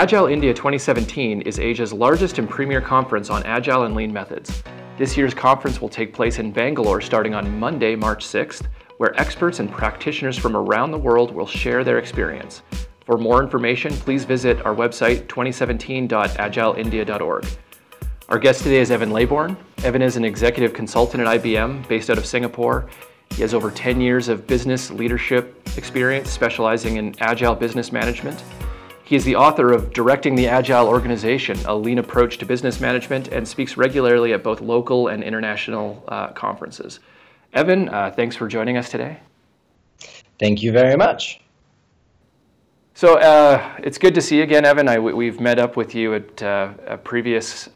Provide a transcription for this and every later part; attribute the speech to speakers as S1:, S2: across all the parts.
S1: Agile India 2017 is Asia's largest and premier conference on agile and lean methods. This year's conference will take place in Bangalore starting on Monday, March 6th, where experts and practitioners from around the world will share their experience. For more information, please visit our website 2017.agileindia.org. Our guest today is Evan Leybourn. Evan is an executive consultant at IBM based out of Singapore. He has over 10 years of business leadership experience specializing in agile business management. He is the author of Directing the Agile Organization, a lean approach to business management, and speaks regularly at both local and international uh, conferences. Evan, uh, thanks for joining us today.
S2: Thank you very much.
S1: So uh, it's good to see you again, Evan. I, we've met up with you at uh, previous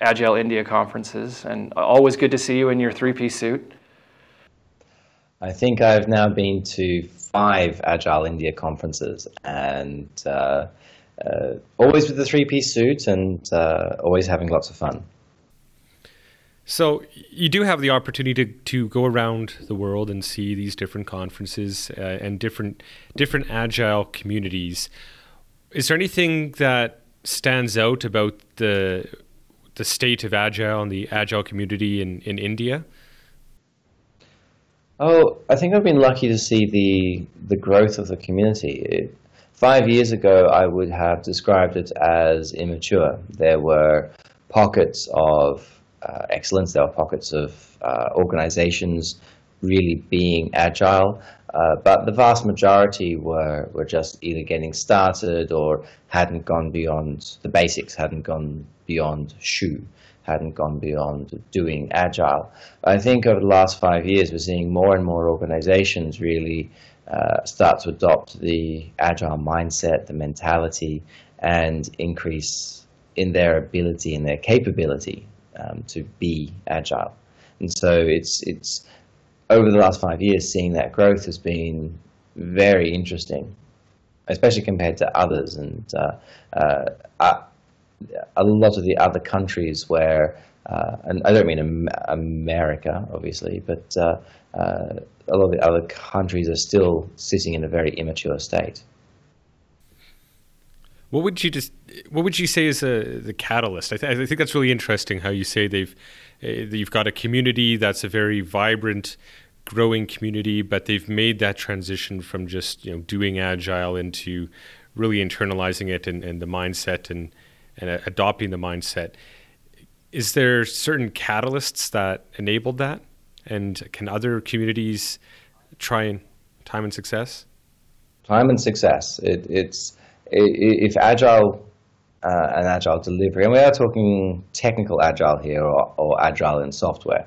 S1: Agile India conferences, and always good to see you in your three piece suit.
S2: I think I've now been to five Agile India conferences, and uh, uh, always with the three-piece suit, and uh, always having lots of fun.
S3: So you do have the opportunity to, to go around the world and see these different conferences uh, and different different agile communities. Is there anything that stands out about the the state of agile and the agile community in, in India?
S2: Oh, I think I've been lucky to see the the growth of the community. It, five years ago, I would have described it as immature. There were pockets of uh, excellence. There were pockets of uh, organizations really being agile, uh, but the vast majority were were just either getting started or hadn't gone beyond the basics, hadn't gone beyond SHU hadn't gone beyond doing agile. I think over the last five years, we're seeing more and more organizations really uh, start to adopt the agile mindset, the mentality, and increase in their ability and their capability um, to be agile. And so it's it's over the last five years, seeing that growth has been very interesting, especially compared to others. And uh, uh, a lot of the other countries where, uh, and I don't mean America, obviously, but uh, uh, a lot of the other countries are still sitting in a very immature state.
S3: What would you just? What would you say is a, the catalyst? I, th- I think that's really interesting. How you say they've uh, you've got a community that's a very vibrant, growing community, but they've made that transition from just you know doing agile into really internalizing it and, and the mindset and and adopting the mindset. Is there certain catalysts that enabled that? And can other communities try and time and success?
S2: Time and success. It, it's if agile uh, and agile delivery, and we are talking technical agile here or, or agile in software.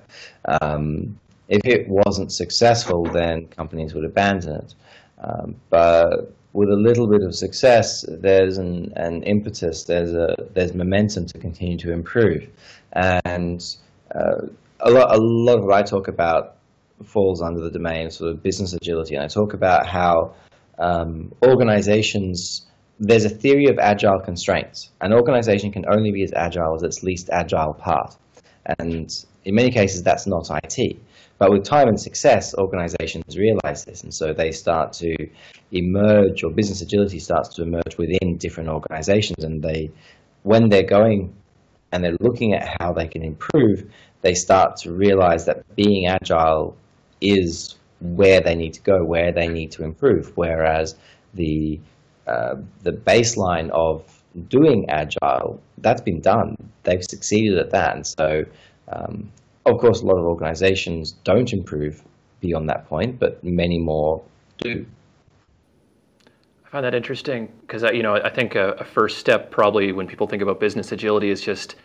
S2: Um, if it wasn't successful, then companies would abandon it. Um, but with a little bit of success, there's an, an impetus, there's a there's momentum to continue to improve, and uh, a lot a lot of what I talk about falls under the domain of sort of business agility, and I talk about how um, organizations there's a theory of agile constraints. An organization can only be as agile as its least agile part, and in many cases that's not IT. But with time and success, organizations realize this, and so they start to emerge, or business agility starts to emerge within different organizations. And they, when they're going and they're looking at how they can improve, they start to realize that being agile is where they need to go, where they need to improve. Whereas the uh, the baseline of doing agile, that's been done. They've succeeded at that, and so um, of course, a lot of organizations don't improve beyond that point, but many more do.
S1: I find that interesting because you know I think a, a, first step probably when people think about business agility is just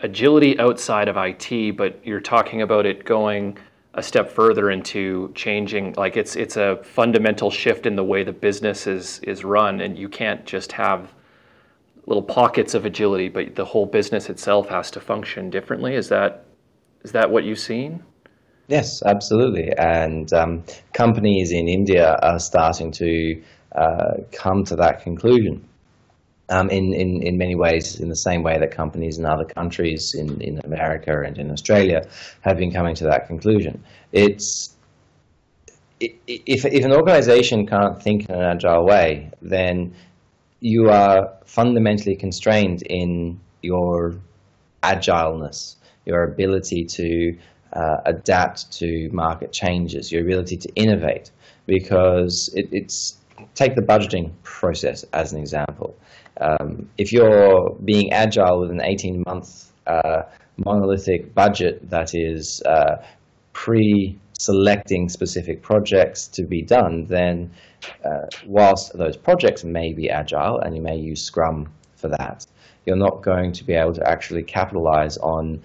S1: agility outside of IT, but you're talking about it going a step further into changing like it's it's a fundamental shift in the way the business is is run and you can't just have little pockets of agility but the whole business itself has to function differently is that is that what you've seen?
S2: Yes, absolutely. And um, companies in India are starting to uh, come to that conclusion. Um, in, in, in many ways, in the same way that companies in other countries, in, in America and in Australia, have been coming to that conclusion. It's if, if an organization can't think in an agile way, then you are fundamentally constrained in your agileness, your ability to uh, adapt to market changes, your ability to innovate, because it, it's take the budgeting process as an example. Um, if you're being agile with an 18 month uh, monolithic budget that is uh, pre selecting specific projects to be done, then uh, whilst those projects may be agile and you may use Scrum for that, you're not going to be able to actually capitalize on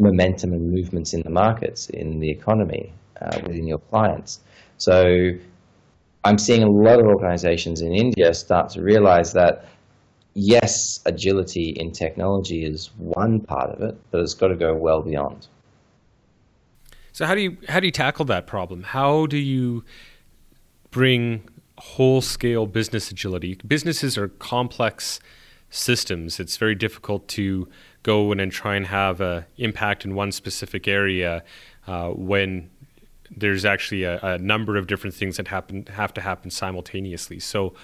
S2: momentum and movements in the markets, in the economy, uh, within your clients. So I'm seeing a lot of organizations in India start to realize that yes, agility in technology is one part of it, but it's got to go well beyond.
S3: So how do you how do you tackle that problem? How do you bring whole scale business agility? Businesses are complex systems. It's very difficult to go in and try and have an impact in one specific area uh, when there's actually a, a, number of different things that happen have to happen simultaneously. So,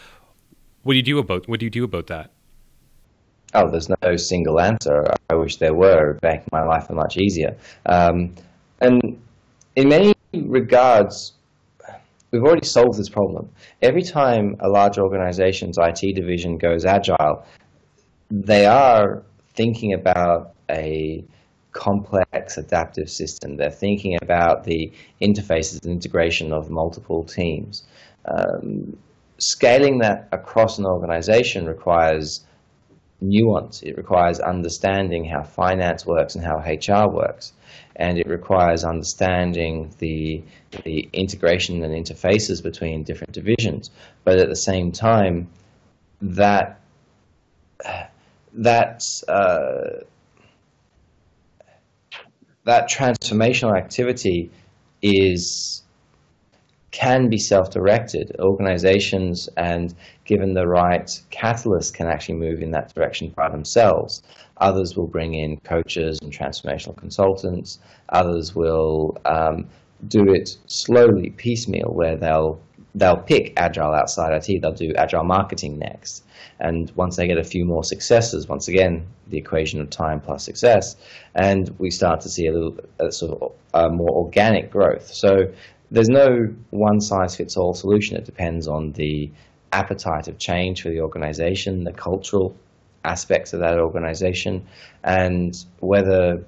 S3: what do you do about what do you do about that?
S2: Oh, there's no single answer. I wish there were. Make my life much easier. Um, and in many regards, we've already solved this problem. Every time a large organization's IT division goes agile, they are thinking about a complex adaptive system. They're thinking about the interfaces and integration of multiple teams. Um, scaling that across an organization requires nuance. It requires understanding how finance works and how HR works. And it requires understanding the, the integration and interfaces between different divisions. But at the same time, that, that uh, that transformational activity is can be self-directed. Organizations and given the right catalyst can actually move in that direction by themselves. Others will bring in coaches and transformational consultants. Others will um, do it slowly, piecemeal, where they'll they'll pick agile outside IT. They'll do agile marketing next. And once they get a few more successes, once again, the equation of time plus success, and we start to see a little a sort of a more organic growth. So there's no one size fits all solution. It depends on the appetite of change for the organization, the cultural aspects of that organization, and whether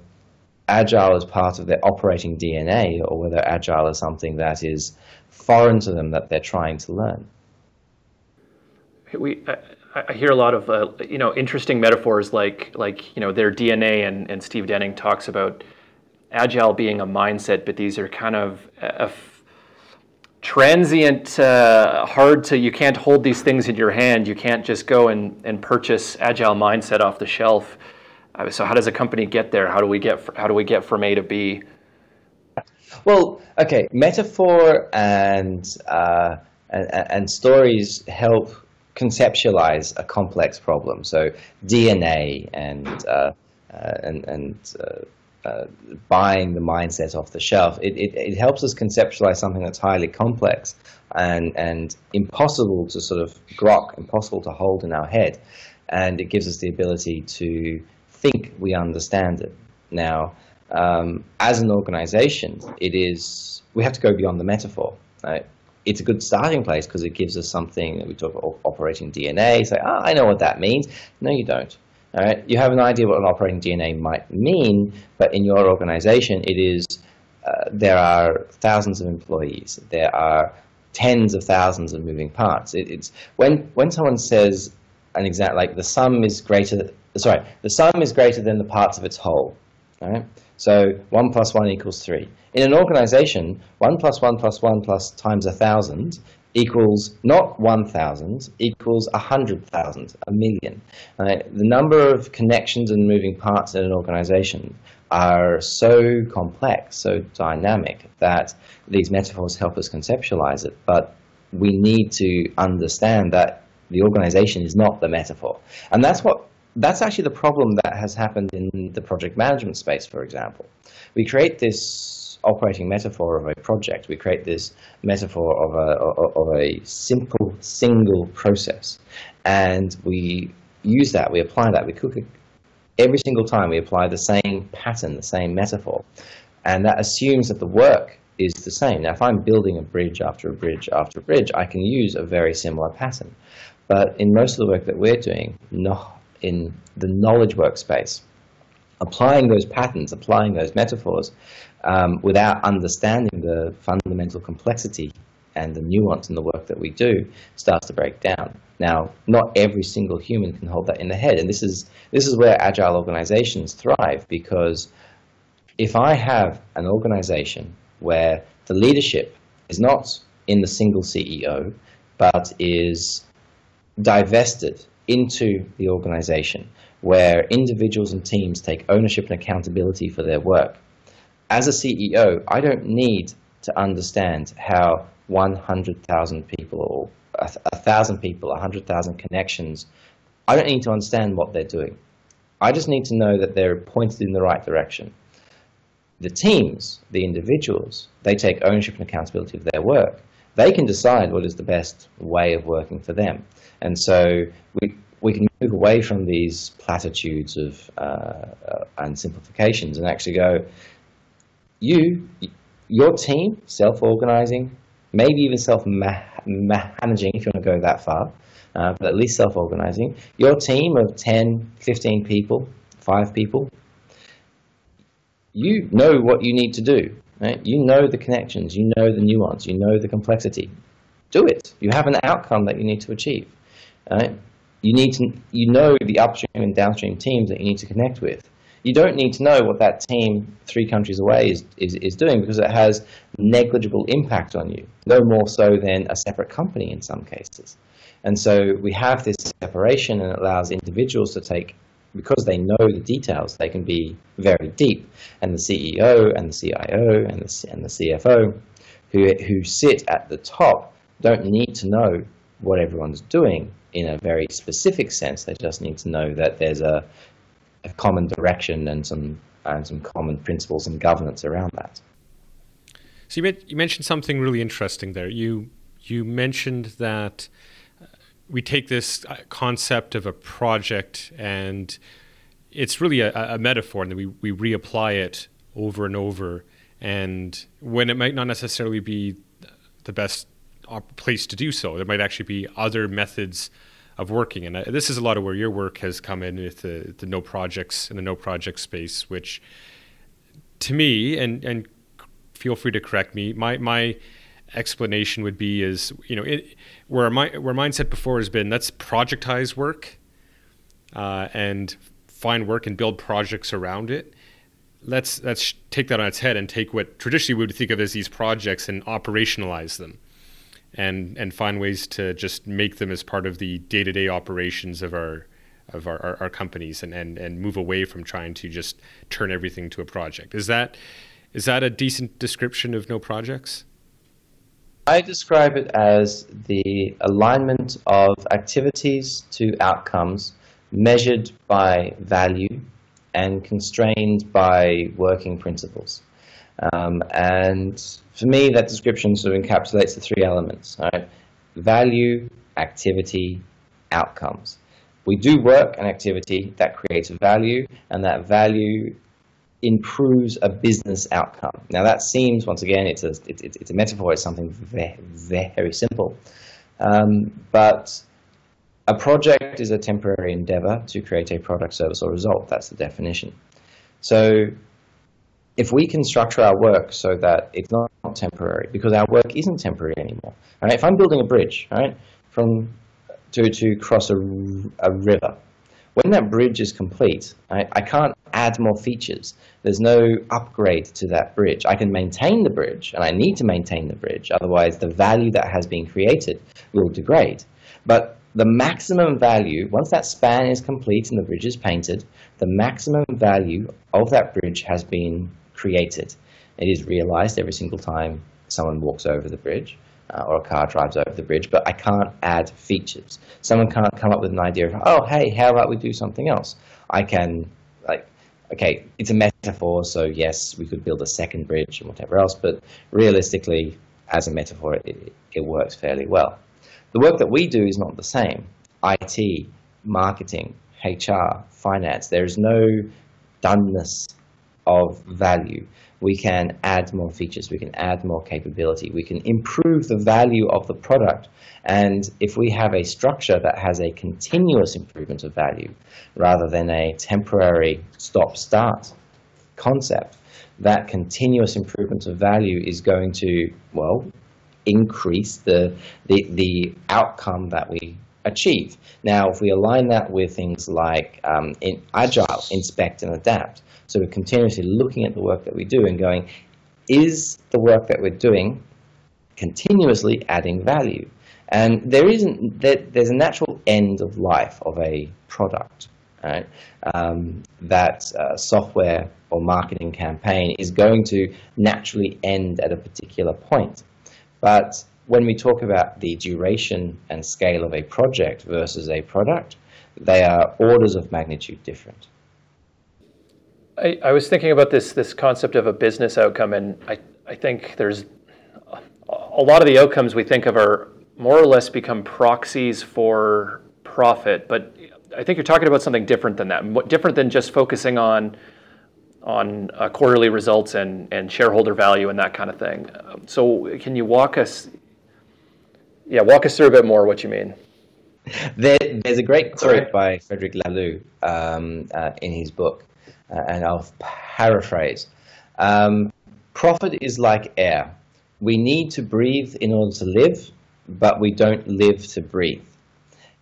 S2: agile is part of their operating DNA or whether agile is something that is foreign to them that they're trying to learn.
S1: We, I hear a lot of uh, you know interesting metaphors like like you know their DNA and, and Steve Denning talks about agile being a mindset, but these are kind of transient, uh, hard to you can't hold these things in your hand. You can't just go and, and purchase agile mindset off the shelf. Uh, so how does a company get there? How do we get how do we get from A to B?
S2: Well, okay, metaphor and uh, and, and stories help conceptualize a complex problem. So DNA and uh, uh, and, and uh, uh, buying the mindset off the shelf, it, it, it, helps us conceptualize something that's highly complex and, and impossible to sort of grok, impossible to hold in our head. And it gives us the ability to think we understand it. Now, um, as an organization, it is, we have to go beyond the metaphor. Right? it's a good starting place because it gives us something. That we talk about operating DNA. Say, ah, I know what that means. No, you don't. All right, you have an idea what an operating DNA might mean, but in your organization, it is uh, there are thousands of employees. There are tens of thousands of moving parts. It, it's when when someone says an exact like the sum is greater. Sorry, the sum is greater than the parts of its whole. All right. So 1 plus 1 equals 3. In an organization, 1 plus 1 plus 1 plus times 1,000 equals not 1,000, equals 100,000, a million. Right? The number of connections and moving parts in an organization are so complex, so dynamic, that these metaphors help us conceptualize it. But we need to understand that the organization is not the metaphor. And that's what that's actually the problem that has happened in the project management space, for example. We create this operating metaphor of a project. We create this metaphor of a, of a simple single process. And we use that, we apply that, we cook it every single time we apply the same pattern, the same metaphor. And that assumes that the work is the same. Now, if I'm building a bridge after a bridge after a bridge, I can use a very similar pattern. But in most of the work that we're doing, not in the knowledge workspace, applying those patterns, applying those metaphors, um, without understanding the fundamental complexity and the nuance in the work that we do starts to break down. Now, not every single human can hold that in the head, and this is this is where agile organizations thrive because if I have an organization where the leadership is not in the single CEO, but is divested into the organization, where individuals and teams take ownership and accountability for their work. As a CEO, I don't need to understand how 100,000 people or a, thousand people, 100,000 connections, I don't need to understand what they're doing. I just need to know that they're pointed in the right direction. The teams, the individuals, they take ownership and accountability of their work. They can decide what is the best way of working for them. And so we, we can move away from these platitudes of uh, and simplifications and actually go, you, your team, self-organizing, maybe even self-managing if you want to go that far, uh, but at least self-organizing. Your team of 10, 15 people, five people, you know what you need to do. Right? You know the connections, you know the nuance, you know the complexity. Do it. You have an outcome that you need to achieve. Right? You need to, you know the upstream and downstream teams that you need to connect with. You don't need to know what that team three countries away is, is, is doing because it has negligible impact on you, no more so than a separate company in some cases. And so we have this separation and it allows individuals to take, because they know the details, they can be very deep. And the CEO and the CIO and the, and the CFO who, who sit at the top don't need to know what everyone's doing in a very specific sense. They just need to know that there's a, a common direction and some and some common principles and governance around that.
S3: So you, you mentioned something really interesting there. You you mentioned that we take this uh, concept of a project and it's really a, a metaphor, and we we reapply it over and over. And when it might not necessarily be the best place to do so. There might actually be other methods of working, and uh, this is a lot of where your work has come in with the, the no projects and the no project space, which to me, and and feel free to correct me, my my explanation would be is you know it, where my where mindset before has been let's projectize work uh, and find work and build projects around it let's let's take that on its head and take what traditionally we would think of as these projects and operationalize them and and find ways to just make them as part of the day to day operations of our of our, our, our, companies and, and and move away from trying to just turn everything to a project. Is that is that a decent description of no projects?
S2: I describe it as the alignment of activities to outcomes measured by value and constrained by working principles. Um, and for me, that description sort of encapsulates the three elements, right? Value, activity, outcomes. We do work and activity that creates value, and that value improves a business outcome. Now that seems, once again, it's a, it, it's a metaphor, it's something very, very simple. Um, but a project is a temporary endeavor to create a product, service, or result. That's the definition. So if we can structure our work so that it's not temporary, because our work isn't temporary anymore. Right? If I'm building a bridge, right, from to to cross a, a river, when that bridge is complete, I, I can't add more features. There's no upgrade to that bridge. I can maintain the bridge, and I need to maintain the bridge. Otherwise, the value that has been created will degrade. But the maximum value, once that span is complete and the bridge is painted, the maximum value of that bridge has been created. It is realized every single time someone walks over the bridge uh, or a car drives over the bridge, but I can't add features. Someone can't come up with an idea of, oh, hey, how about we do something else? I can, like, okay, it's a metaphor, so yes, we could build a second bridge and whatever else, but realistically, as a metaphor, it, it works fairly well. The work that we do is not the same. IT, marketing, HR, finance, there is no doneness of value. We can add more features, we can add more capability, we can improve the value of the product. And if we have a structure that has a continuous improvement of value rather than a temporary stop start concept, that continuous improvement of value is going to, well, increase the, the, the outcome that we achieve. Now, if we align that with things like um, in agile, inspect and adapt, so we're continuously looking at the work that we do and going, is the work that we're doing continuously adding value? And there isn't there, there's a natural end of life of a product, right? Um, that uh, software or marketing campaign is going to naturally end at a particular point. But when we talk about the duration and scale of a project versus a product, they are orders of magnitude different.
S1: I, I was thinking about this this concept of a business outcome, and I, I think there's a lot of the outcomes we think of are more or less become proxies for profit, but I think you're talking about something different than that, different than just focusing on on uh, quarterly results and, and shareholder value and that kind of thing. Um, so can you walk us, yeah, walk us through a bit more what you mean?
S2: There, there's a great quote by Frederic Laloux um, uh, in his book, and I'll paraphrase. Um, profit is like air. We need to breathe in order to live, but we don't live to breathe.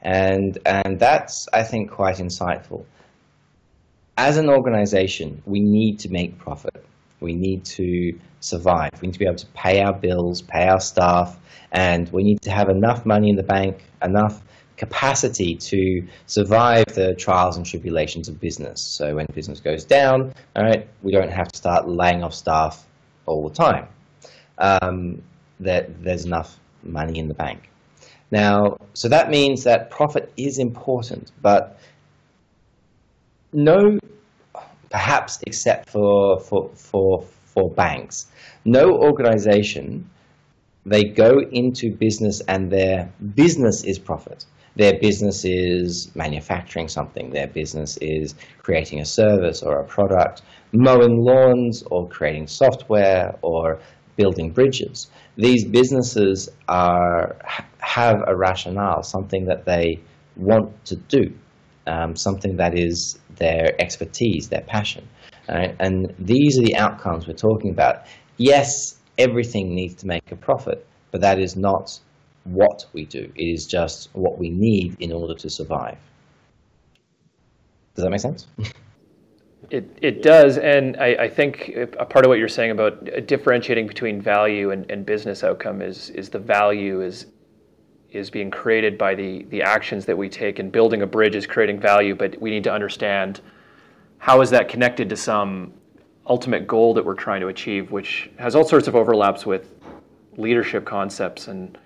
S2: And, and that's, I think, quite insightful as an organization, we need to make profit. We need to survive. We need to be able to pay our bills, pay our staff, and we need to have enough money in the bank, enough capacity to survive the trials and tribulations of business. So when business goes down, all right, we don't have to start laying off staff all the time. Um, that there's enough money in the bank. Now, so that means that profit is important, but no, perhaps except for, for, for, for banks, no organization, they go into business and their business is profit. Their business is manufacturing something. Their business is creating a service or a product, mowing lawns or creating software or building bridges. These businesses are, have a rationale, something that they want to do um, something that is their expertise, their passion. Right? And these are the outcomes we're talking about. Yes, everything needs to make a profit, but that is not what we do. It is just what we need in order to survive. Does that make sense?
S1: It, it does, and I, I, think a part of what you're saying about differentiating between value and, and business outcome is is the value is is being created by the, the actions that we take and building a bridge is creating value but we need to understand how is that connected to some ultimate goal that we're trying to achieve which has all sorts of overlaps with leadership concepts and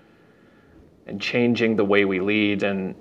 S1: and changing the way we lead and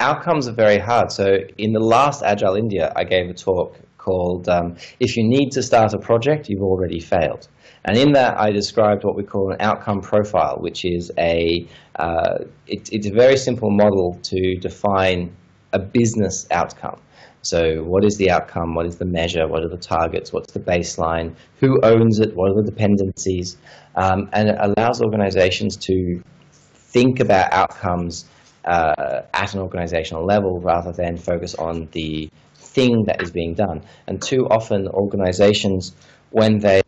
S2: outcomes are very hard so in the last agile india i gave a talk called um, if you need to start a project you've already failed and in that, I described what we call an outcome profile, which is a uh, it, it's a very simple model to define a business outcome. So, what is the outcome? What is the measure? What are the targets? What's the baseline? Who owns it? What are the dependencies? Um, and it allows organizations to think about outcomes uh, at an organizational level rather than focus on the thing that is being done. And too often, organizations, when they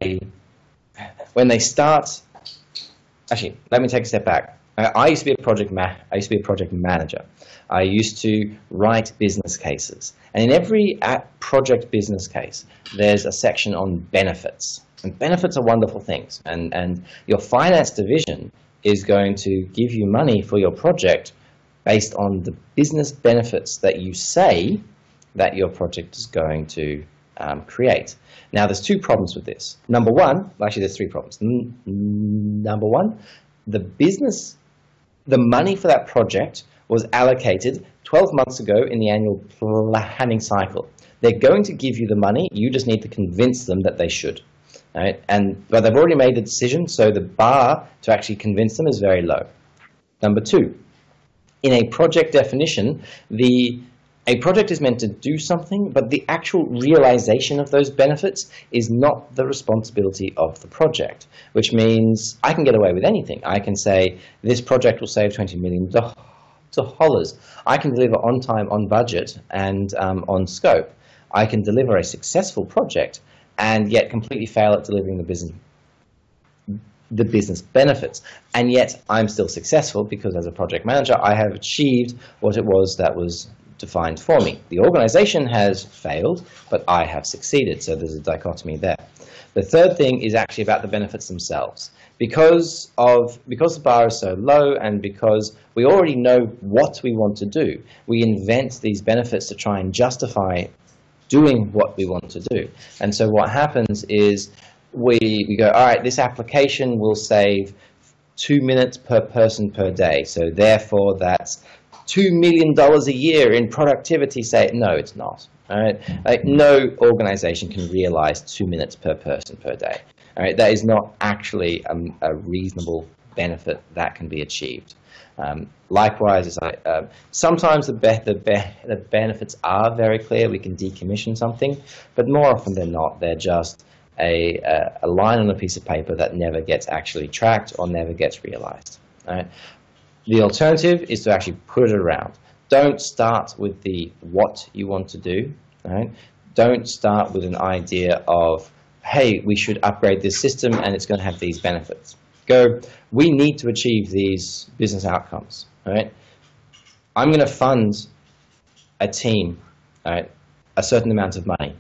S2: when they start, actually, let me take a step back. I used to be a project ma- I used to be a project manager. I used to write business cases, and in every project business case, there's a section on benefits. And benefits are wonderful things, and and your finance division is going to give you money for your project based on the business benefits that you say that your project is going to um, create. Now, there's two problems with this. Number one, actually, there's three problems. N number one, the business, the money for that project was allocated 12 months ago in the annual planning cycle. They're going to give you the money. You just need to convince them that they should. Right? And but they've already made the decision, so the bar to actually convince them is very low. Number two, in a project definition, the a project is meant to do something, but the actual realization of those benefits is not the responsibility of the project, which means I can get away with anything. I can say this project will save $20 million. I can deliver on time, on budget, and um, on scope. I can deliver a successful project and yet completely fail at delivering the business the business benefits. And yet I'm still successful because as a project manager, I have achieved what it was that was defined for me. The organization has failed, but I have succeeded. So there's a dichotomy there. The third thing is actually about the benefits themselves. Because of because the bar is so low and because we already know what we want to do, we invent these benefits to try and justify doing what we want to do. And so what happens is we, we go, all right, this application will save two minutes per person per day. So therefore, that's two million dollars a year in productivity. Say no, it's not. All right, like, no organization can realize two minutes per person per day. All right, that is not actually a, a reasonable benefit that can be achieved. Um, likewise, uh, sometimes the, be the, be the benefits are very clear. We can decommission something, but more often than not, they're just a, a, a, line on a piece of paper that never gets actually tracked or never gets realized. Right? The alternative is to actually put it around. Don't start with the what you want to do. Right? Don't start with an idea of, hey, we should upgrade this system and it's going to have these benefits. Go, we need to achieve these business outcomes. Right? I'm going to fund a team, right, a certain amount of money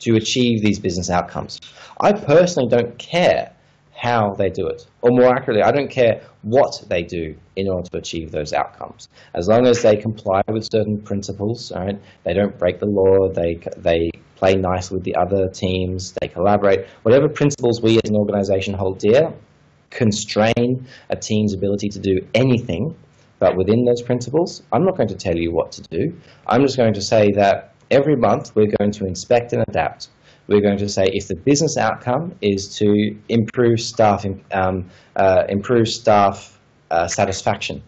S2: to achieve these business outcomes. I personally don't care how they do it, or more accurately, I don't care what they do in order to achieve those outcomes. As long as they comply with certain principles, right? They don't break the law. They they play nice with the other teams. They collaborate. Whatever principles we as an organization hold dear constrain a team's ability to do anything. But within those principles, I'm not going to tell you what to do. I'm just going to say that every month we're going to inspect and adapt. We're going to say if the business outcome is to improve staff, um, uh, improve staff uh, satisfaction,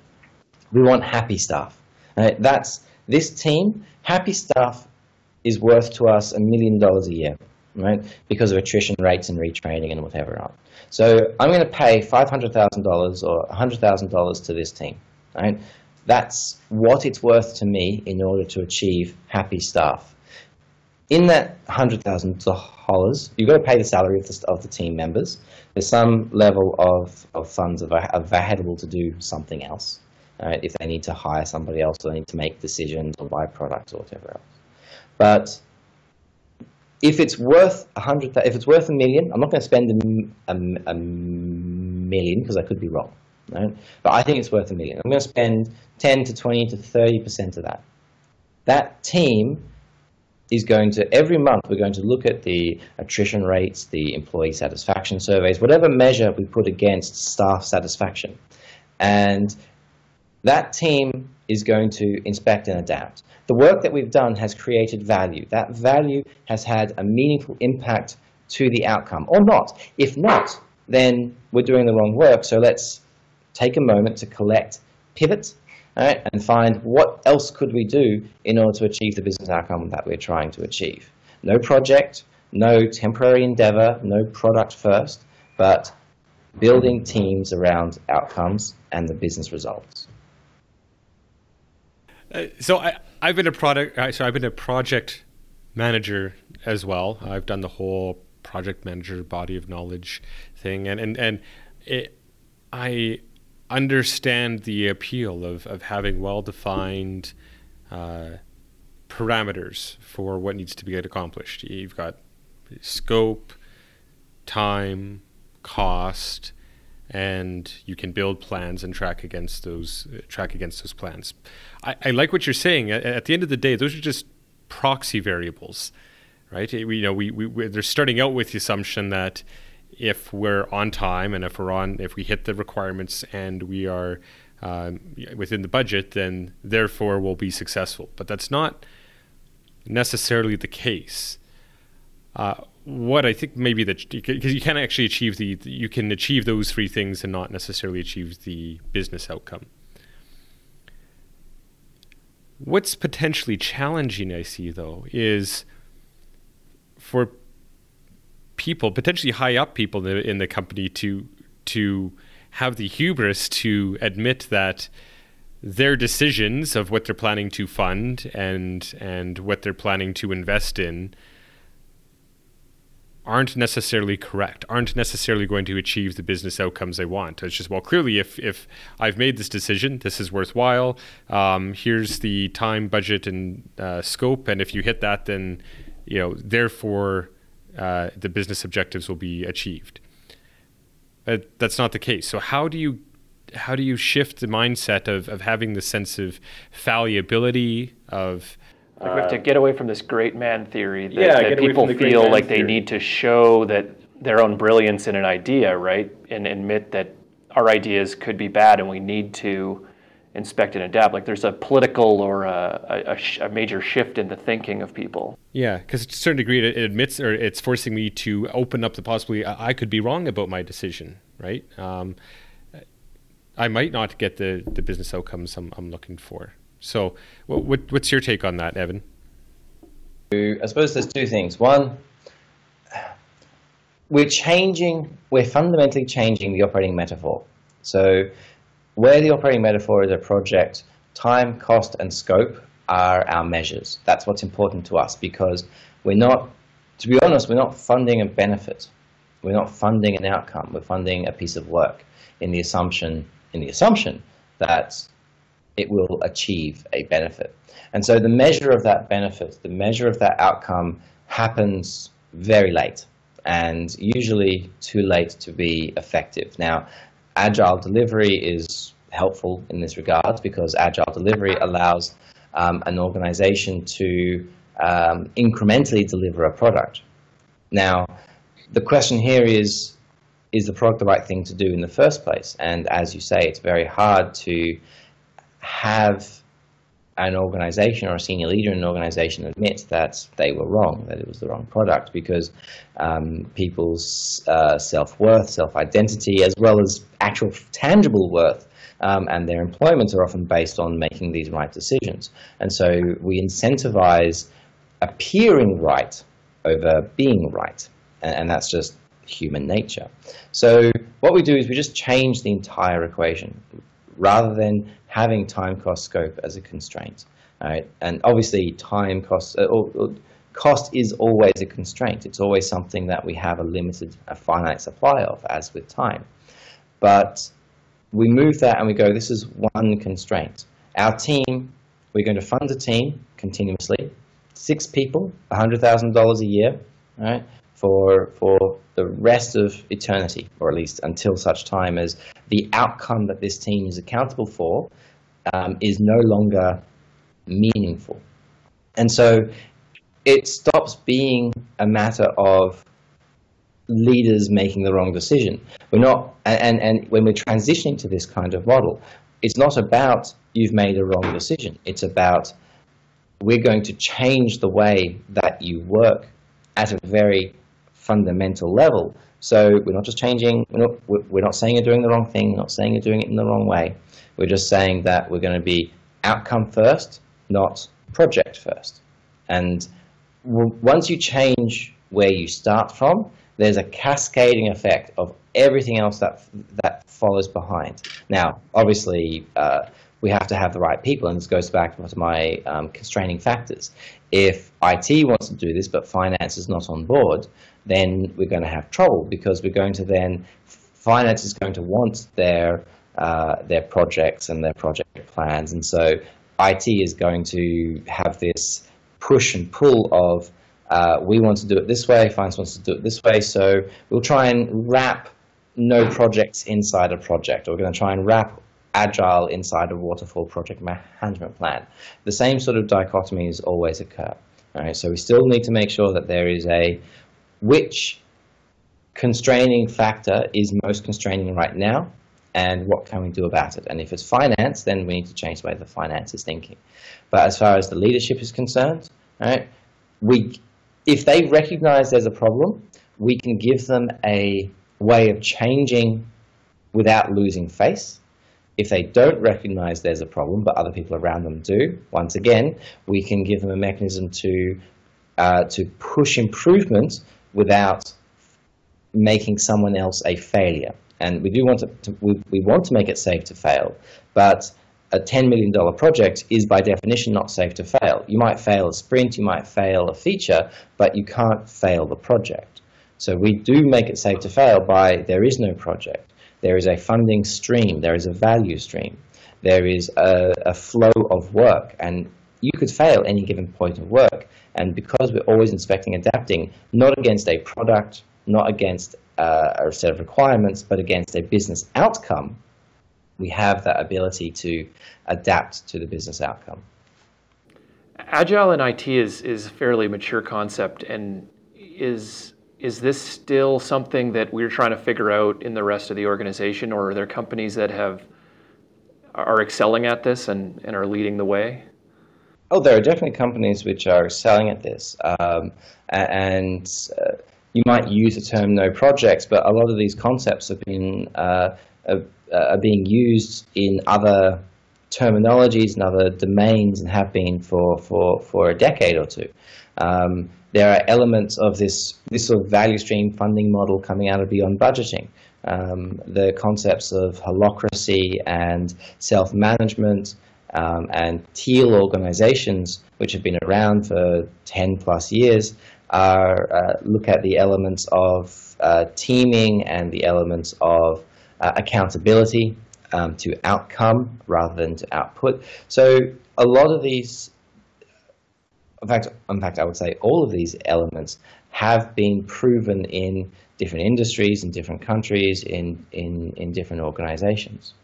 S2: we want happy staff. Right? That's this team. Happy staff is worth to us a million dollars a year, right? Because of attrition rates and retraining and whatever else. So I'm going to pay five hundred thousand dollars or hundred thousand dollars to this team, right? That's what it's worth to me in order to achieve happy staff. In that $100,000, you've got to pay the salary of the, of the team members. There's some level of, of funds available to do something else. Right? If they need to hire somebody else or they need to make decisions or buy products or whatever else. But if it's worth a hundred, if it's worth a million, I'm not going to spend a, a, a million because I could be wrong. Right? But I think it's worth a million. I'm going to spend 10 to 20 to 30% of that. That team is going to, every month, we're going to look at the attrition rates, the employee satisfaction surveys, whatever measure we put against staff satisfaction. And that team is going to inspect and adapt. The work that we've done has created value. That value has had a meaningful impact to the outcome, or not. If not, then we're doing the wrong work, so let's take a moment to collect, pivot, right, and find what else could we do in order to achieve the business outcome that we're trying to achieve. No project, no temporary endeavor, no product first, but building teams around outcomes and the business results.
S3: Uh, so I, I've been a product. Uh, so I've been a project manager as well. I've done the whole project manager body of knowledge thing, and and and it, I understand the appeal of, of having well defined uh, parameters for what needs to be accomplished. You've got scope, time, cost, and you can build plans and track against those track against those plans. I, I like what you're saying. At, at, the end of the day, those are just proxy variables, right? We, you know, we, we they're starting out with the assumption that if we're on time and if we're on if we hit the requirements and we are uh, within the budget, then therefore we'll be successful. But that's not necessarily the case. Uh, what I think maybe that because you can actually achieve the you can achieve those three things and not necessarily achieve the business outcome. What's potentially challenging, I see though, is for people, potentially high up people in the, in the company, to to have the hubris to admit that their decisions of what they're planning to fund and and what they're planning to invest in aren't necessarily correct, aren't necessarily going to achieve the business outcomes they want. It's just, well, clearly, if, if I've made this decision, this is worthwhile, um, here's the time, budget, and uh, scope, and if you hit that, then, you know, therefore, uh, the business objectives will be achieved. But that's not the case. So how do you how do you shift the mindset of, of having the sense of fallibility of
S1: like we have to get away from this great man theory that, yeah, that people feel like they need to show that their own brilliance in an idea, right? And admit that our ideas could be bad and we need to inspect and adapt. Like there's a political or a, a, a major shift in the thinking of people.
S3: Yeah, because to a certain degree, it admits or it's forcing me to open up the possibility I could be wrong about my decision, right? Um, I might not get the, the business outcomes I'm, I'm looking for. So, what, what's your take on that, Evan?
S2: I suppose there's two things. One, we're changing, we're fundamentally changing the operating metaphor. So, where the operating metaphor is a project, time, cost, and scope are our measures. That's what's important to us because we're not, to be honest, we're not funding a benefit. We're not funding an outcome. We're funding a piece of work in the assumption, in the assumption that it will achieve a benefit. And so the measure of that benefit, the measure of that outcome happens very late and usually too late to be effective. Now, agile delivery is helpful in this regard because agile delivery allows um, an organization to um, incrementally deliver a product. Now, the question here is is the product the right thing to do in the first place? And as you say, it's very hard to have an organization or a senior leader in an organization admit that they were wrong, that it was the wrong product, because um, people's uh, self worth, self identity, as well as actual tangible worth um, and their employments are often based on making these right decisions. And so we incentivize appearing right over being right, and, and that's just human nature. So what we do is we just change the entire equation rather than having time cost scope as a constraint. Right? And obviously, time cost, uh, or, or cost is always a constraint. It's always something that we have a limited, a finite supply of, as with time. But we move that and we go, this is one constraint. Our team, we're going to fund a team continuously, six people, $100,000 a year, right, for, for the rest of eternity, or at least until such time as the outcome that this team is accountable for um, is no longer meaningful. And so it stops being a matter of leaders making the wrong decision. We're not, and, and when we're transitioning to this kind of model, it's not about you've made a wrong decision. It's about we're going to change the way that you work at a very fundamental level. So we're not just changing, we're not, we're not saying you're doing the wrong thing, we're not saying you're doing it in the wrong way. We're just saying that we're going to be outcome first, not project first. And once you change where you start from, there's a cascading effect of everything else that that follows behind. Now, obviously, uh, we have to have the right people, and this goes back to my um, constraining factors. If IT wants to do this, but finance is not on board, then we're going to have trouble because we're going to then finance is going to want their uh, their projects and their project plans, and so IT is going to have this push and pull of uh, we want to do it this way, finance wants to do it this way, so we'll try and wrap no projects inside a project. We're going to try and wrap agile inside a waterfall project management plan. The same sort of dichotomies always occur. Right? So we still need to make sure that there is a which constraining factor is most constraining right now and what can we do about it. And if it's finance, then we need to change the way the finance is thinking. But as far as the leadership is concerned, Right? We, if they recognize there's a problem, we can give them a way of changing without losing face. If they don't recognize there's a problem, but other people around them do, once again, we can give them a mechanism to uh, to push improvement without making someone else a failure. And we do want to, to we, we want to make it safe to fail, but a $10 million project is by definition not safe to fail. You might fail a sprint, you might fail a feature, but you can't fail the project. So we do make it safe to fail by there is no project. There is a funding stream, there is a value stream, there is a, a flow of work, and you could fail any given point of work. And because we're always inspecting, adapting, not against a product, not against uh, a set of requirements, but against a business outcome, we have that ability to adapt to the business outcome.
S1: Agile in IT is is a fairly mature concept, and is is this still something that we're trying to figure out in the rest of the organization, or are there companies that have are excelling at this and, and are leading the way?
S2: Oh, there are definitely companies which are selling at this, um, and uh, you might use the term no projects, but a lot of these concepts have been uh, are, are being used in other terminologies and other domains and have been for, for, for a decade or two. Um, there are elements of this, this sort of value stream funding model coming out of beyond budgeting. Um, the concepts of holacracy and self management um, and teal organizations, which have been around for 10 plus years, are uh, look at the elements of uh, teaming and the elements of uh, accountability um, to outcome rather than to output. So a lot of these, in fact, in fact, I would say all of these elements have been proven in different industries, in different countries, in in, in different organizations.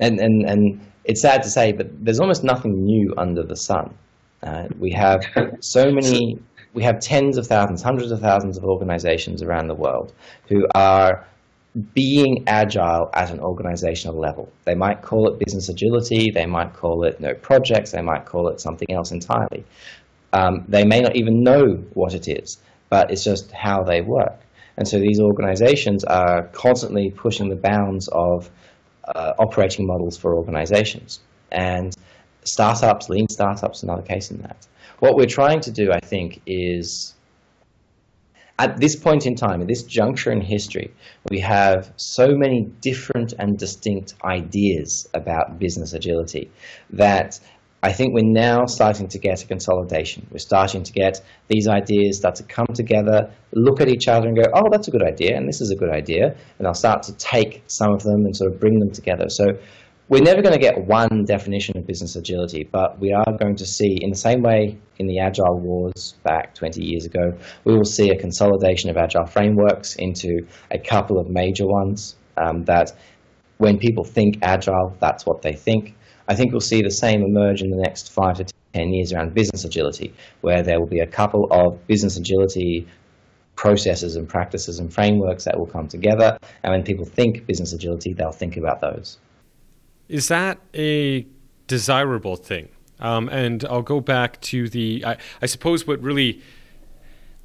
S2: And, and, and it's sad to say, but there's almost nothing new under the sun. Uh, we have so many, we have tens of thousands, hundreds of thousands of organizations around the world who are being agile at an organizational level. They might call it business agility, they might call it no projects, they might call it something else entirely. Um, they may not even know what it is, but it's just how they work. And so these organizations are constantly pushing the bounds of uh, operating models for organizations. And startups, lean startups, another case in that. What we're trying to do, I think, is at this point in time, at this juncture in history, we have so many different and distinct ideas about business agility that I think we're now starting to get a consolidation. We're starting to get these ideas start to come together, look at each other and go, oh, that's a good idea, and this is a good idea. And I'll start to take some of them and sort of bring them together. So we're never going to get one definition of business agility, but we are going to see, in the same way in the Agile Wars back 20 years ago, we will see a consolidation of Agile frameworks into a couple of major ones um, that when people think Agile, that's what they think. I think we'll see the same emerge in the next five to 10 years around business agility, where there will be a couple of business agility processes and practices and frameworks that will come together. And when people think business agility, they'll think about those.
S3: Is that a desirable thing? Um, and I'll go back to the. I, I, suppose what really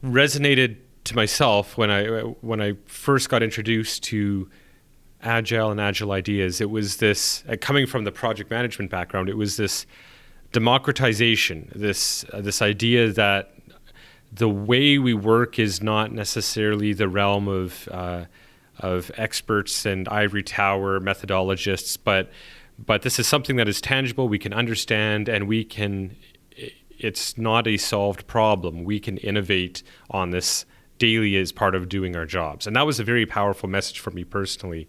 S3: resonated to myself when I when I first got introduced to agile and agile ideas, it was this uh, coming from the project management background. It was this democratization, this uh, this idea that the way we work is not necessarily the realm of uh, of experts and ivory tower methodologists, but but this is something that is tangible. We can understand, and we can. It's not a solved problem. We can innovate on this daily as part of doing our jobs, and that was a very powerful message for me personally.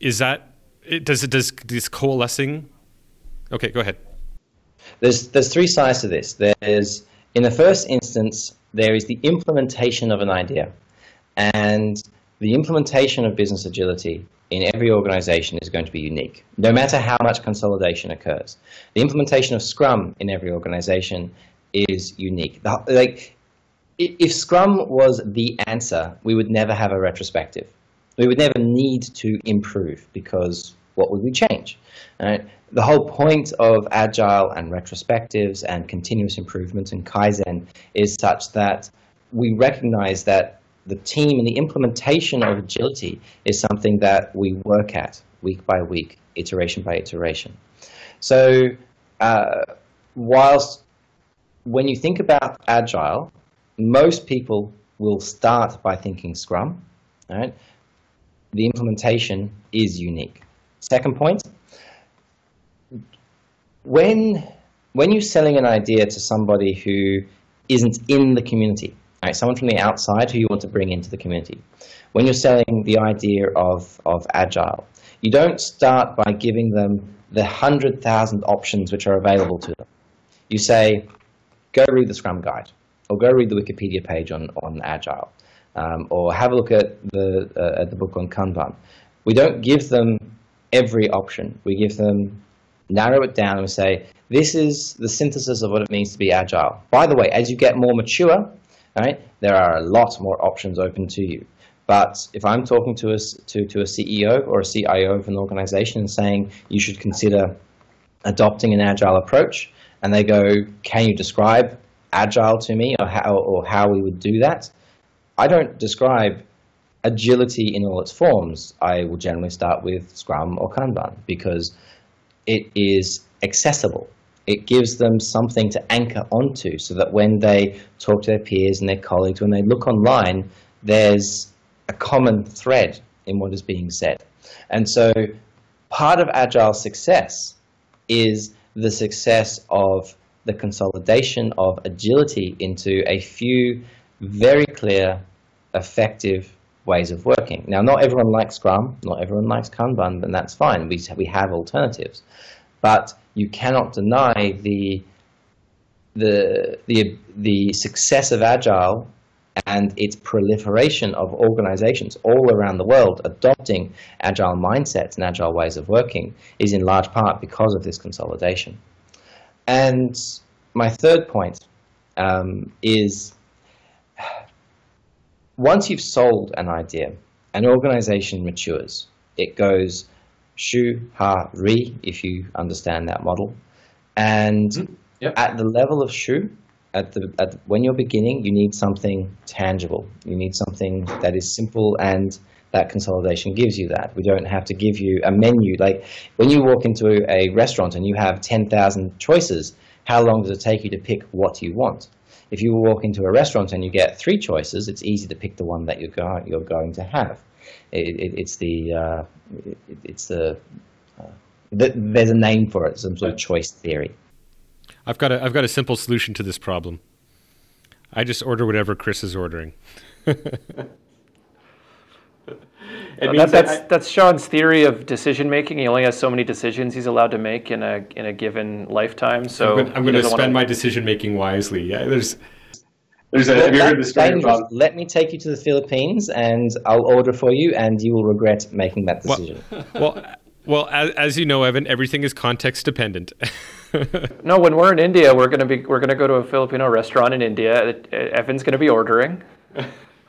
S3: Is that does it does this coalescing? Okay, go ahead.
S2: There's there's three sides to this. There's in the first instance there is the implementation of an idea, and the implementation of business agility in every organization is going to be unique, no matter how much consolidation occurs. The implementation of Scrum in every organization is unique. The, like, if Scrum was the answer, we would never have a retrospective. We would never need to improve because what would we change? Right? The whole point of agile and retrospectives and continuous improvement and kaizen is such that we recognize that the team and the implementation of agility is something that we work at week by week, iteration by iteration. So, uh, whilst when you think about agile, most people will start by thinking Scrum. Right? The implementation is unique. Second point, when when you're selling an idea to somebody who isn't in the community, right, someone from the outside who you want to bring into the community, when you're selling the idea of, of agile, you don't start by giving them the hundred thousand options which are available to them. You say, go read the Scrum Guide, or go read the Wikipedia page on, on Agile, um, or have a look at the, uh, at the book on Kanban. We don't give them every option. We give them narrow it down and say, this is the synthesis of what it means to be agile. By the way, as you get more mature, right, there are a lot more options open to you. But if I'm talking to a, to, to a CEO or a CIO of an organization and saying you should consider adopting an agile approach, and they go, can you describe agile to me or how, or how we would do that? I don't describe agility in all its forms. I will generally start with Scrum or Kanban because it is accessible. It gives them something to anchor onto so that when they talk to their peers and their colleagues, when they look online, there's a common thread in what is being said. And so part of Agile success is the success of the consolidation of agility into a few very clear, effective ways of working. Now, not everyone likes Scrum, not everyone likes Kanban, and that's fine. We, we have alternatives. But you cannot deny the, the, the, the success of Agile and its proliferation of organizations all around the world adopting agile mindsets and agile ways of working is in large part because of this consolidation. And my third point um, is once you've sold an idea, an organization matures. It goes shu, ha, ri, if you understand that model. And mm, yep. at the level of shu, at the, at the, when you're beginning, you need something tangible. You need something that is simple and that consolidation gives you that. We don't have to give you a menu. Like when you walk into a restaurant and you have 10,000 choices, how long does it take you to pick what you want? If you walk into a restaurant and you get three choices, it's easy to pick the one that you're, go- you're going to have. It, it, it's the, uh, it, it's the, uh, the, there's a name for it, some sort of choice theory.
S3: I've got a I've got a simple solution to this problem. I just order whatever Chris is ordering.
S1: That, that's I, that's Sean's theory of decision making. He only has so many decisions he's allowed to make in a in a given lifetime. So
S3: I'm going to spend wanna... my decision making wisely. Yeah, there's
S2: there's a. Have you heard the story about? Let me take you to the Philippines, and I'll order for you, and you will regret making that decision.
S3: Well, well, well as, as you know, Evan, everything is context dependent.
S1: no, when we'ri in India, we're gonna be we're gonna go to a Filipino restaurant in India. Evan's gonna be ordering.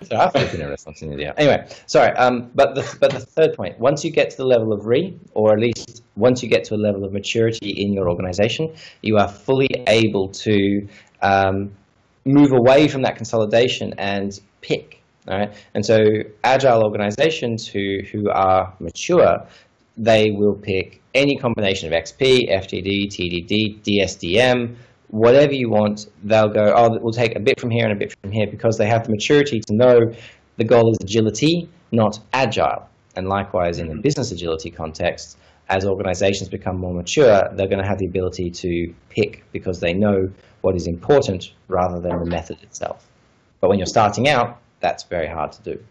S2: So I Filipino restaurants in India. Anyway, sorry. Um, but the but the third point: once you get to the level of re, or at least once you get to a level of maturity in your organization, you are fully able to um, move away from that consolidation and pick. All right, and so agile organizations who who are mature they will pick any combination of XP, FDD, TDD, DSDM, whatever you want. They'll go, oh, we'll take a bit from here and a bit from here because they have the maturity to know the goal is agility, not agile. And likewise, in the mm-hmm. business agility context, as organizations become more mature, they're going to have the ability to pick because they know what is important rather than the method itself. But when you'ri starting out, that's very hard to do.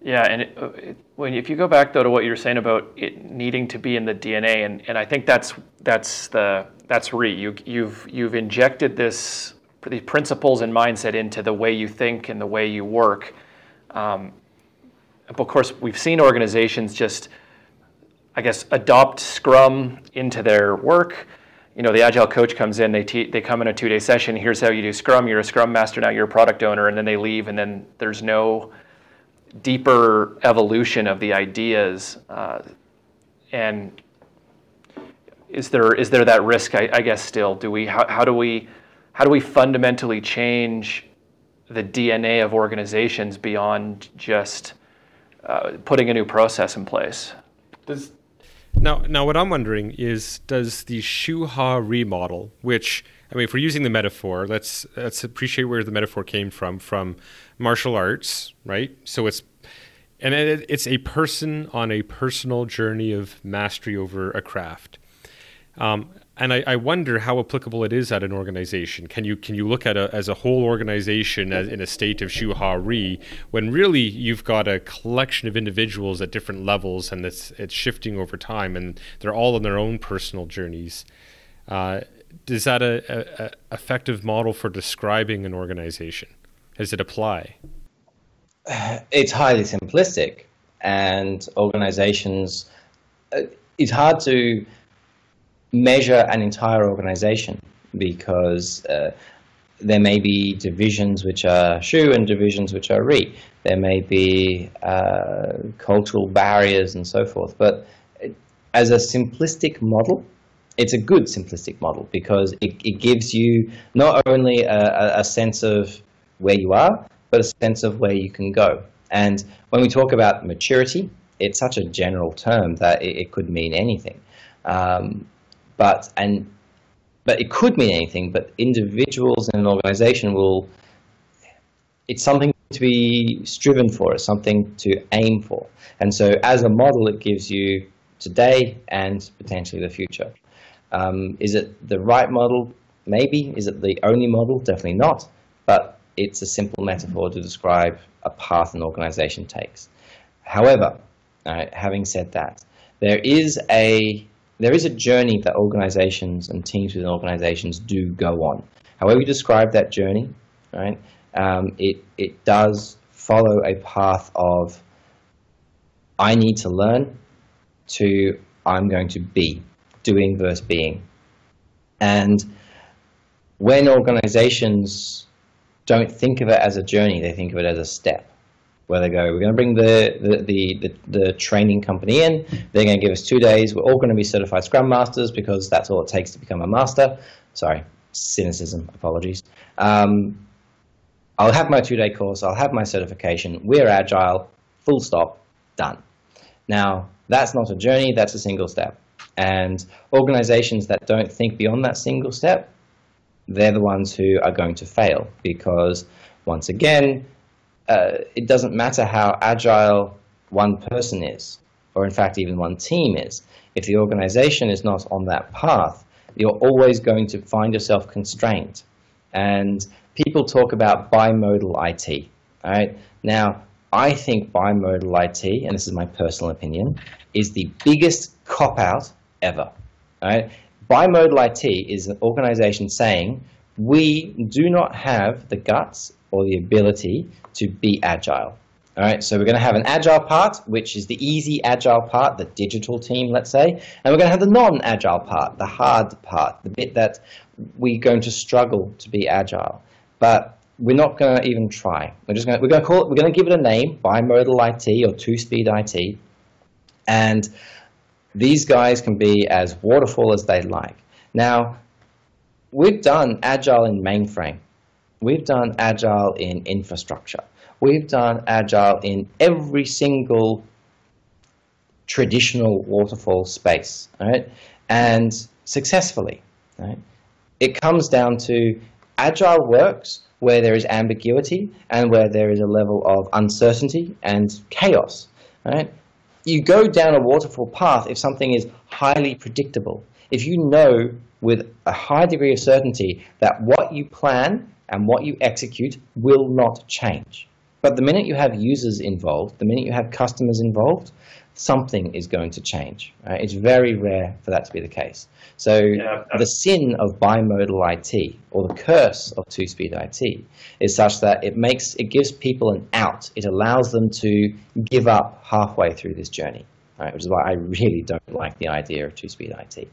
S1: Yeah, and it, it, when if you go back though to what you were saying about it needing to be in the DNA, and, and I think that's that's the that's re you you've you've injected this the principles and mindset into the way you think and the way you work. Um, of course, we've seen organizations just, I guess, adopt Scrum into their work. You know, the agile coach comes in, they te- they come in a two day session. Here's how you do Scrum. You're a Scrum master now. You're a product owner, and then they leave, and then there's no deeper evolution of the ideas. Uh, and is there is there that risk? I, I guess still, do we how, how do we how do we fundamentally change the DNA of organizations beyond just uh, putting a new process in place?
S3: Does now, now what I'm wondering is, does the Shuhari model, which I mean, if we're using the metaphor, let's let's appreciate where the metaphor came from from martial arts, right? So it's and it, it's a person on a personal journey of mastery over a craft. Um, and I, I, wonder how applicable it is at an organization. Can you can you look at a, as a whole organization as in a state of shuhari when really you've got a collection of individuals at different levels and it's it's shifting over time and they're all on their own personal journeys. Uh, is that a, a, a effective model for describing an organization? Does it apply?
S2: It's highly simplistic, and organizations. Uh, it's hard to measure an entire organization because uh, there may be divisions which are shu and divisions which are ri. There may be uh, cultural barriers and so forth. But as a simplistic model, it's a good simplistic model because it, it gives you not only a, a sense of where you are, but a sense of where you can go. And when we talk about maturity, it's such a general term that it, it could mean anything. Um, but and but it could mean anything. But individuals in an organization will. It's something to be striven for. It's something to aim for. And so, as a model, it gives you today and potentially the future. Um, is it the right model? Maybe. Is it the only model? Definitely not. But it's a simple metaphor to describe a path an organization takes. However, uh, having said that, there is a there is a journey that organizations and teams within organizations do go on. However you describe that journey, right, um, it, it does follow a path of I need to learn to I'm going to be, doing versus being. And when organizations don't think of it as a journey, they think of it as a step where they go, we're going to bring the, the, the, the, the training company in. They're going to give us two days. We're all going to be certified Scrum Masters because that's all it takes to become a master. Sorry, cynicism, apologies. Um, I'll have my two-day course. I'll have my certification. We're agile, full stop, done. Now, that's not a journey. That's a single step. And organizations that don't think beyond that single step, they're the ones who are going to fail because, once again, uh, it doesn't matter how agile one person is, or in fact even one team is. If the organization is not on that path, you're always going to find yourself constrained. And people talk about bimodal IT. Right now, I think bimodal IT, and this is my personal opinion, is the biggest cop out ever. Right? Bimodal IT is an organization saying we do not have the guts or the ability to be agile. All right, so we're going to have an agile part, which is the easy agile part, the digital team, let's say, and we're going to have the non-agile part, the hard part, the bit that we're going to struggle to be agile. But we're not going to even try. We're just going to, we're going to call it, we're going to give it a name, bimodal IT or two-speed IT, and these guys can be as waterfall as they like. Now, we've done agile in mainframe. We've done agile in infrastructure. We've done agile in every single traditional waterfall space, right? And successfully, right? It comes down to agile works where there is ambiguity and where there is a level of uncertainty and chaos, right? You go down a waterfall path if something is highly predictable. If you know with a high degree of certainty that what you plan and what you execute will not change. But the minute you have users involved, the minute you have customers involved, something is going to change. Right? It's very rare for that to be the case. So yeah. the sin of bimodal IT or the curse of two-speed IT is such that it makes it gives people an out. It allows them to give up halfway through this journey, right? which is why I really don't like the idea of two-speed IT.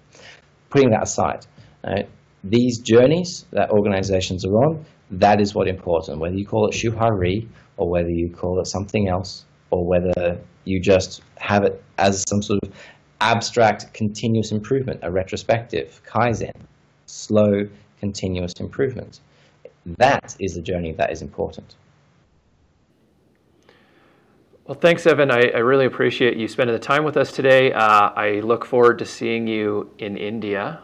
S2: Putting that aside, right? these journeys that organizations are on, that is what important. Whether you call it Shuhari or whether you call it something else or whether you just have it as some sort of abstract continuous improvement, a retrospective, Kaizen, slow continuous improvement. That is the journey that is important.
S1: Well, thanks, Evan. I, I, really appreciate you spending the time with us today. Uh, I look forward to seeing you in India.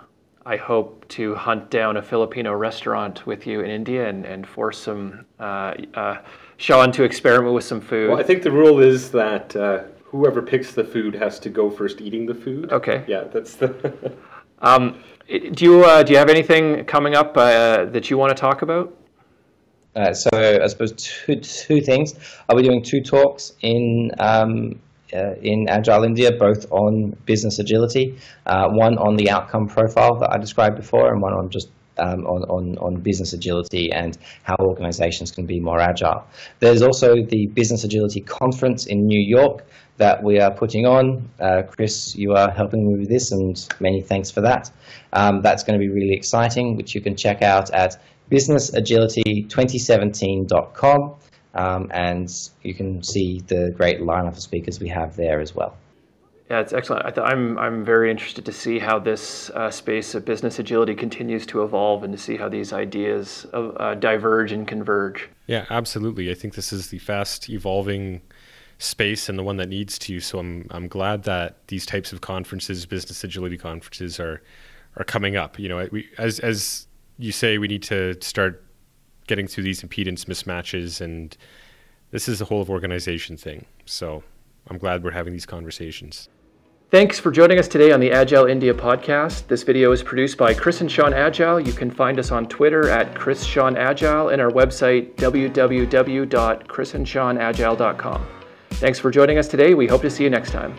S1: I hope to hunt down a Filipino restaurant with you in India and, and force some uh, uh, Sean to experiment with some food.
S4: Well, I think the rule is that uh, whoever picks the food has to go first eating the food.
S1: Okay.
S4: Yeah, that's the.
S1: um, do you uh, do you have anything coming up uh, that you want to talk about?
S2: Uh, so I suppose two, two things. I'll be doing two talks in um, uh, in Agile India, both on business agility. Uh, one on the outcome profile that I described before, and one on just um, on, on, on business agility and how organizations can be more agile. There's also the Business Agility Conference in New York that we are putting on. Uh, Chris, you are helping me with this, and many thanks for that. Um, that's going to be really exciting, which you can check out at businessagility2017.com, um, and you can see the great lineup of speakers we have there as well.
S1: Yeah, it's excellent. I am I'm, I'm very interested to see how this uh, space of business agility continues to evolve and to see how these ideas uh, diverge and converge.
S3: Yeah, absolutely. I think this is the fast evolving space and the one that needs to. So I'm I'm glad that these types of conferences, business agility conferences, are are coming up. You know, we as as you say we need to start getting through these impedance mismatches and this is a whole of organization thing so i'm glad we're having these conversations
S1: Thanks for joining us today on the Agile India podcast. This video is produced by Chris and Sean Agile. You can find us on Twitter at Chris Sean Agile and our website www.chrisandseanagile.com. Thanks for joining us today. We hope to see you next time.